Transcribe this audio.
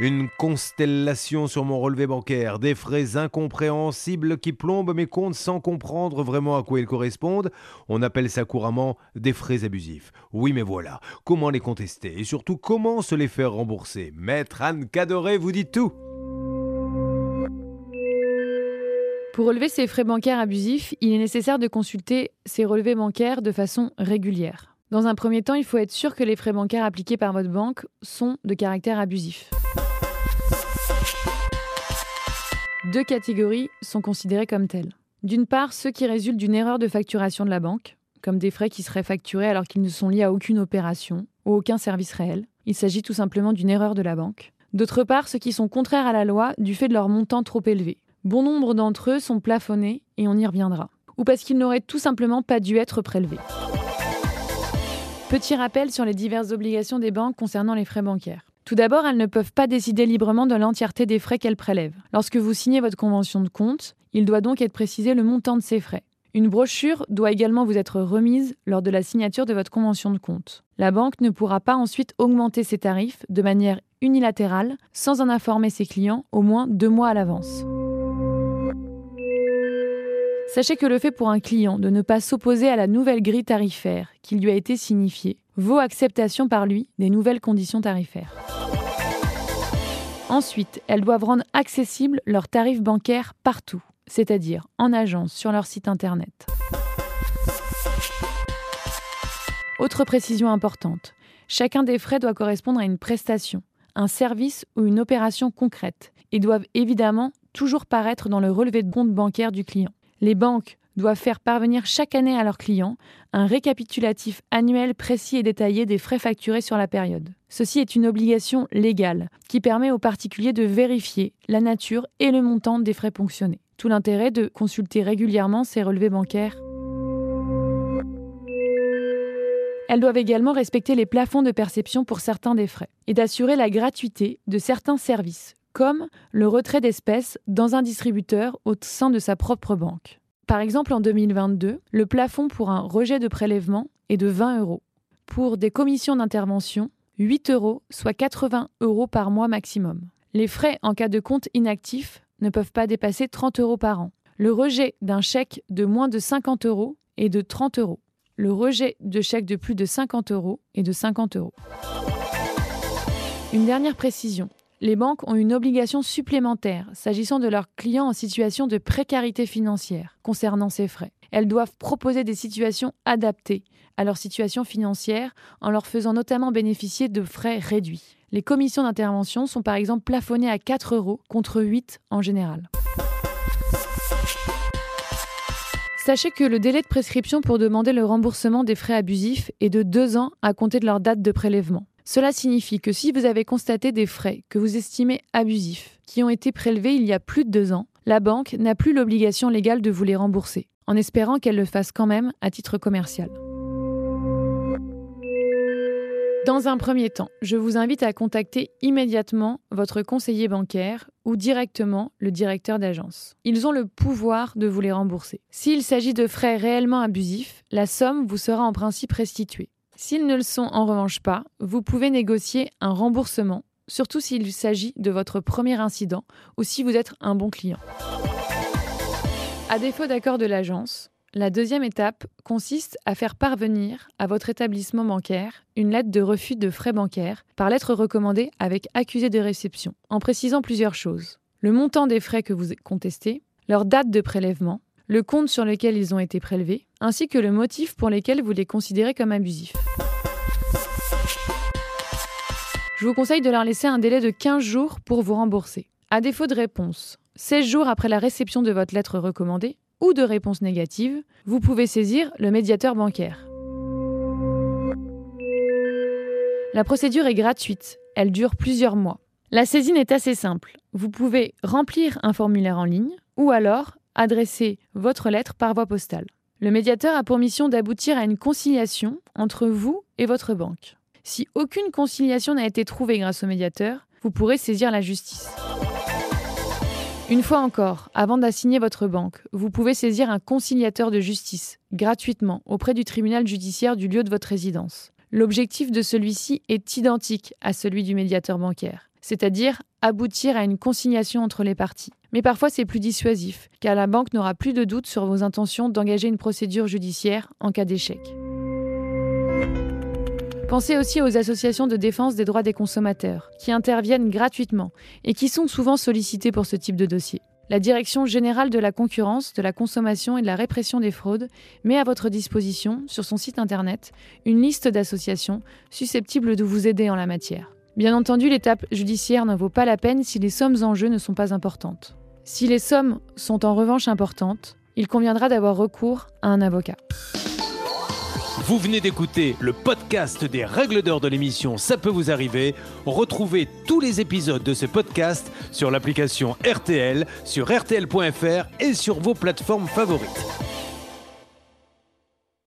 Une constellation sur mon relevé bancaire, des frais incompréhensibles qui plombent mes comptes sans comprendre vraiment à quoi ils correspondent. On appelle ça couramment des frais abusifs. Oui, mais voilà, comment les contester et surtout comment se les faire rembourser? Maître Anne Cadoré vous dit tout. Pour relever ces frais bancaires abusifs, il est nécessaire de consulter ces relevés bancaires de façon régulière. Dans un premier temps, il faut être sûr que les frais bancaires appliqués par votre banque sont de caractère abusif. Deux catégories sont considérées comme telles. D'une part, ceux qui résultent d'une erreur de facturation de la banque, comme des frais qui seraient facturés alors qu'ils ne sont liés à aucune opération ou aucun service réel. Il s'agit tout simplement d'une erreur de la banque. D'autre part, ceux qui sont contraires à la loi du fait de leur montant trop élevé. Bon nombre d'entre eux sont plafonnés et on y reviendra. Ou parce qu'ils n'auraient tout simplement pas dû être prélevés. Petit rappel sur les diverses obligations des banques concernant les frais bancaires. Tout d'abord, elles ne peuvent pas décider librement de l'entièreté des frais qu'elles prélèvent. Lorsque vous signez votre convention de compte, il doit donc être précisé le montant de ces frais. Une brochure doit également vous être remise lors de la signature de votre convention de compte. La banque ne pourra pas ensuite augmenter ses tarifs de manière unilatérale sans en informer ses clients au moins deux mois à l'avance. Sachez que le fait pour un client de ne pas s'opposer à la nouvelle grille tarifaire qui lui a été signifiée vaut acceptation par lui des nouvelles conditions tarifaires. Ensuite, elles doivent rendre accessibles leurs tarifs bancaires partout, c'est-à-dire en agence, sur leur site internet. Autre précision importante, chacun des frais doit correspondre à une prestation, un service ou une opération concrète et doivent évidemment toujours paraître dans le relevé de compte bancaire du client. Les banques doivent faire parvenir chaque année à leurs clients un récapitulatif annuel précis et détaillé des frais facturés sur la période. Ceci est une obligation légale qui permet aux particuliers de vérifier la nature et le montant des frais ponctionnés. Tout l'intérêt de consulter régulièrement ces relevés bancaires. Elles doivent également respecter les plafonds de perception pour certains des frais et d'assurer la gratuité de certains services, comme le retrait d'espèces dans un distributeur au sein de sa propre banque. Par exemple, en 2022, le plafond pour un rejet de prélèvement est de 20 euros. Pour des commissions d'intervention, 8 euros, soit 80 euros par mois maximum. Les frais en cas de compte inactif ne peuvent pas dépasser 30 euros par an. Le rejet d'un chèque de moins de 50 euros est de 30 euros. Le rejet de chèques de plus de 50 euros est de 50 euros. Une dernière précision les banques ont une obligation supplémentaire s'agissant de leurs clients en situation de précarité financière concernant ces frais. Elles doivent proposer des situations adaptées à leur situation financière en leur faisant notamment bénéficier de frais réduits. Les commissions d'intervention sont par exemple plafonnées à 4 euros contre 8 en général. Sachez que le délai de prescription pour demander le remboursement des frais abusifs est de 2 ans à compter de leur date de prélèvement. Cela signifie que si vous avez constaté des frais que vous estimez abusifs, qui ont été prélevés il y a plus de deux ans, la banque n'a plus l'obligation légale de vous les rembourser, en espérant qu'elle le fasse quand même à titre commercial. Dans un premier temps, je vous invite à contacter immédiatement votre conseiller bancaire ou directement le directeur d'agence. Ils ont le pouvoir de vous les rembourser. S'il s'agit de frais réellement abusifs, la somme vous sera en principe restituée. S'ils ne le sont en revanche pas, vous pouvez négocier un remboursement, surtout s'il s'agit de votre premier incident ou si vous êtes un bon client. À défaut d'accord de l'agence, la deuxième étape consiste à faire parvenir à votre établissement bancaire une lettre de refus de frais bancaires par lettre recommandée avec accusé de réception, en précisant plusieurs choses. Le montant des frais que vous contestez, leur date de prélèvement, le compte sur lequel ils ont été prélevés, ainsi que le motif pour lequel vous les considérez comme abusifs. Je vous conseille de leur laisser un délai de 15 jours pour vous rembourser. À défaut de réponse, 16 jours après la réception de votre lettre recommandée ou de réponse négative, vous pouvez saisir le médiateur bancaire. La procédure est gratuite, elle dure plusieurs mois. La saisine est assez simple. Vous pouvez remplir un formulaire en ligne ou alors adresser votre lettre par voie postale. Le médiateur a pour mission d'aboutir à une conciliation entre vous et votre banque. Si aucune conciliation n'a été trouvée grâce au médiateur, vous pourrez saisir la justice. Une fois encore, avant d'assigner votre banque, vous pouvez saisir un conciliateur de justice gratuitement auprès du tribunal judiciaire du lieu de votre résidence. L'objectif de celui-ci est identique à celui du médiateur bancaire, c'est-à-dire aboutir à une conciliation entre les parties. Mais parfois c'est plus dissuasif, car la banque n'aura plus de doute sur vos intentions d'engager une procédure judiciaire en cas d'échec. Pensez aussi aux associations de défense des droits des consommateurs, qui interviennent gratuitement et qui sont souvent sollicitées pour ce type de dossier. La Direction générale de la concurrence, de la consommation et de la répression des fraudes met à votre disposition, sur son site internet, une liste d'associations susceptibles de vous aider en la matière. Bien entendu, l'étape judiciaire ne vaut pas la peine si les sommes en jeu ne sont pas importantes. Si les sommes sont en revanche importantes, il conviendra d'avoir recours à un avocat. Vous venez d'écouter le podcast des règles d'or de l'émission Ça peut vous arriver. Retrouvez tous les épisodes de ce podcast sur l'application RTL, sur rtl.fr et sur vos plateformes favorites.